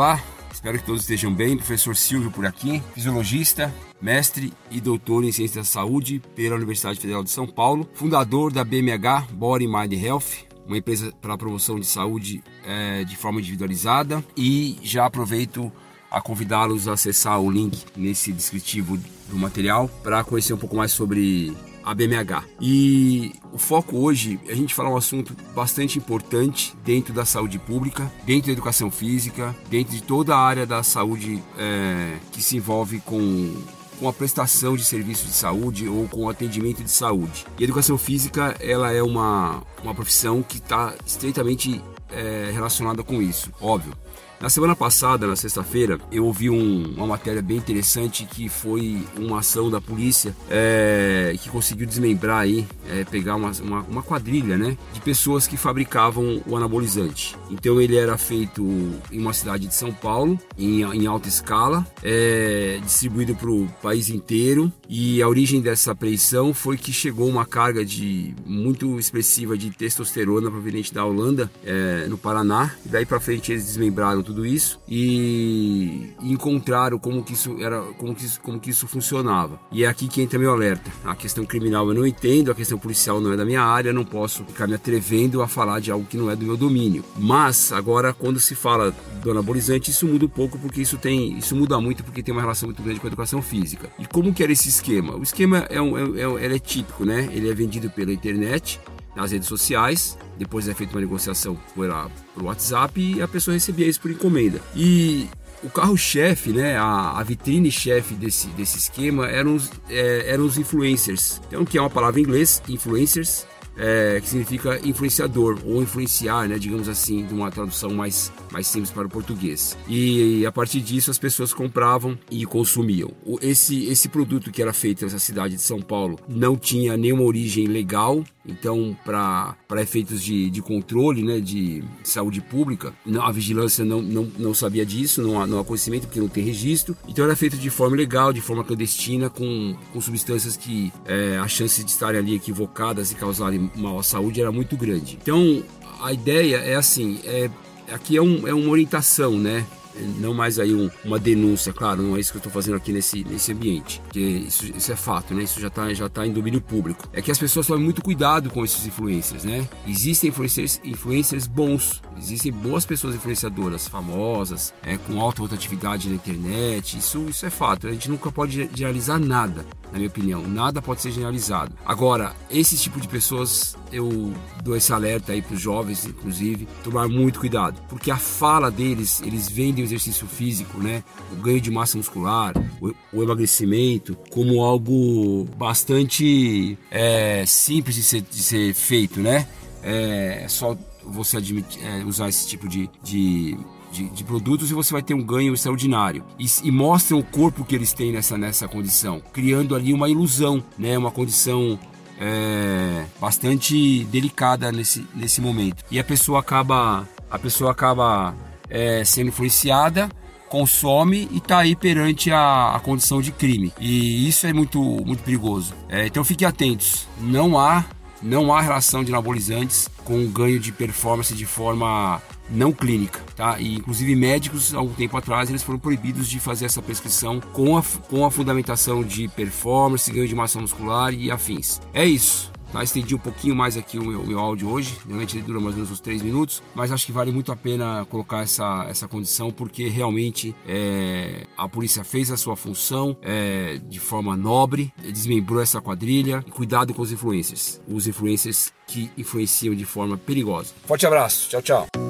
Olá, espero que todos estejam bem. Professor Silvio por aqui, fisiologista, mestre e doutor em Ciências da Saúde pela Universidade Federal de São Paulo, fundador da BMH Body Mind Health, uma empresa para a promoção de saúde é, de forma individualizada. E já aproveito a convidá-los a acessar o link nesse descritivo do material para conhecer um pouco mais sobre a BMH. E o foco hoje é a gente falar um assunto bastante importante dentro da saúde pública, dentro da educação física, dentro de toda a área da saúde é, que se envolve com com a prestação de serviços de saúde ou com o atendimento de saúde. E a educação física ela é uma, uma profissão que está estreitamente é, relacionada com isso, óbvio. Na semana passada, na sexta-feira, eu ouvi um, uma matéria bem interessante que foi uma ação da polícia é, que conseguiu desmembrar aí, é, pegar uma, uma, uma, quadrilha, né, de pessoas que fabricavam o anabolizante. Então ele era feito em uma cidade de São Paulo, em, em alta escala, é, distribuído para o país inteiro. E a origem dessa apreensão foi que chegou uma carga de muito expressiva de testosterona proveniente da Holanda, no Paraná. E daí para frente eles desmembraram tudo isso e encontraram como que isso era, como que isso, como que isso funcionava. E é aqui que entra meu alerta. A questão criminal eu não entendo, a questão policial não é da minha área, não posso ficar me atrevendo a falar de algo que não é do meu domínio. Mas agora quando se fala do anabolizante, isso muda um pouco porque isso tem, isso muda muito porque tem uma relação muito grande com a educação física. E como que era esse esquema? O esquema é, um, é, é, é típico, né? Ele é vendido pela internet, nas redes sociais, depois é feita uma negociação por, por WhatsApp e a pessoa recebia isso por encomenda. E o carro-chefe, né, a, a vitrine-chefe desse, desse esquema eram os, é, eram os influencers. Então, que é uma palavra em inglês, influencers, é, que significa influenciador ou influenciar, né, digamos assim, de uma tradução mais, mais simples para o português. E, a partir disso as pessoas compravam e consumiam. Esse, esse produto que era feito nessa cidade de São Paulo não tinha nenhuma origem legal, então para efeitos de, de controle, né, de saúde pública, não, a vigilância não, não, não sabia disso, não há, não há conhecimento porque não tem registro. Então era feito de forma legal, de forma clandestina, com, com substâncias que é, a chance de estarem ali equivocadas e causarem à saúde era muito grande. Então a ideia é assim, é, aqui é, um, é uma orientação, né? não mais aí um, uma denúncia, claro, não é isso que eu estou fazendo aqui nesse, nesse ambiente, porque isso, isso é fato, né? Isso já está já tá em domínio público. É que as pessoas tomem muito cuidado com esses influencers, né? Existem influencers, influencers bons, existem boas pessoas influenciadoras, famosas, é, com alta rotatividade na internet, isso, isso é fato. A gente nunca pode generalizar nada, na minha opinião. Nada pode ser generalizado. Agora, esse tipo de pessoas, eu dou esse alerta aí para os jovens, inclusive, tomar muito cuidado, porque a fala deles, eles vendem o exercício físico, né, o ganho de massa muscular, o, emagrecimento, como algo bastante é, simples de ser, de ser feito, né? É só você admitir, é, usar esse tipo de, de de, de, produtos e você vai ter um ganho extraordinário. E, e mostram o corpo que eles têm nessa, nessa condição, criando ali uma ilusão, né? uma condição é, bastante delicada nesse, nesse momento. E a pessoa acaba, a pessoa acaba é, sendo influenciada consome e está aí perante a, a, condição de crime. E isso é muito, muito perigoso. É, então fiquem atentos. Não há, não há relação de anabolizantes com ganho de performance de forma não clínica, tá? E inclusive médicos, há um tempo atrás, eles foram proibidos de fazer essa prescrição com a, com a fundamentação de performance, ganho de massa muscular e afins. É isso. Tá, estendi um pouquinho mais aqui o meu, meu áudio hoje, realmente ele dura mais ou menos uns 3 minutos, mas acho que vale muito a pena colocar essa, essa condição, porque realmente é, a polícia fez a sua função é, de forma nobre, desmembrou essa quadrilha, e cuidado com os influencers, os influencers que influenciam de forma perigosa. Forte abraço, tchau, tchau.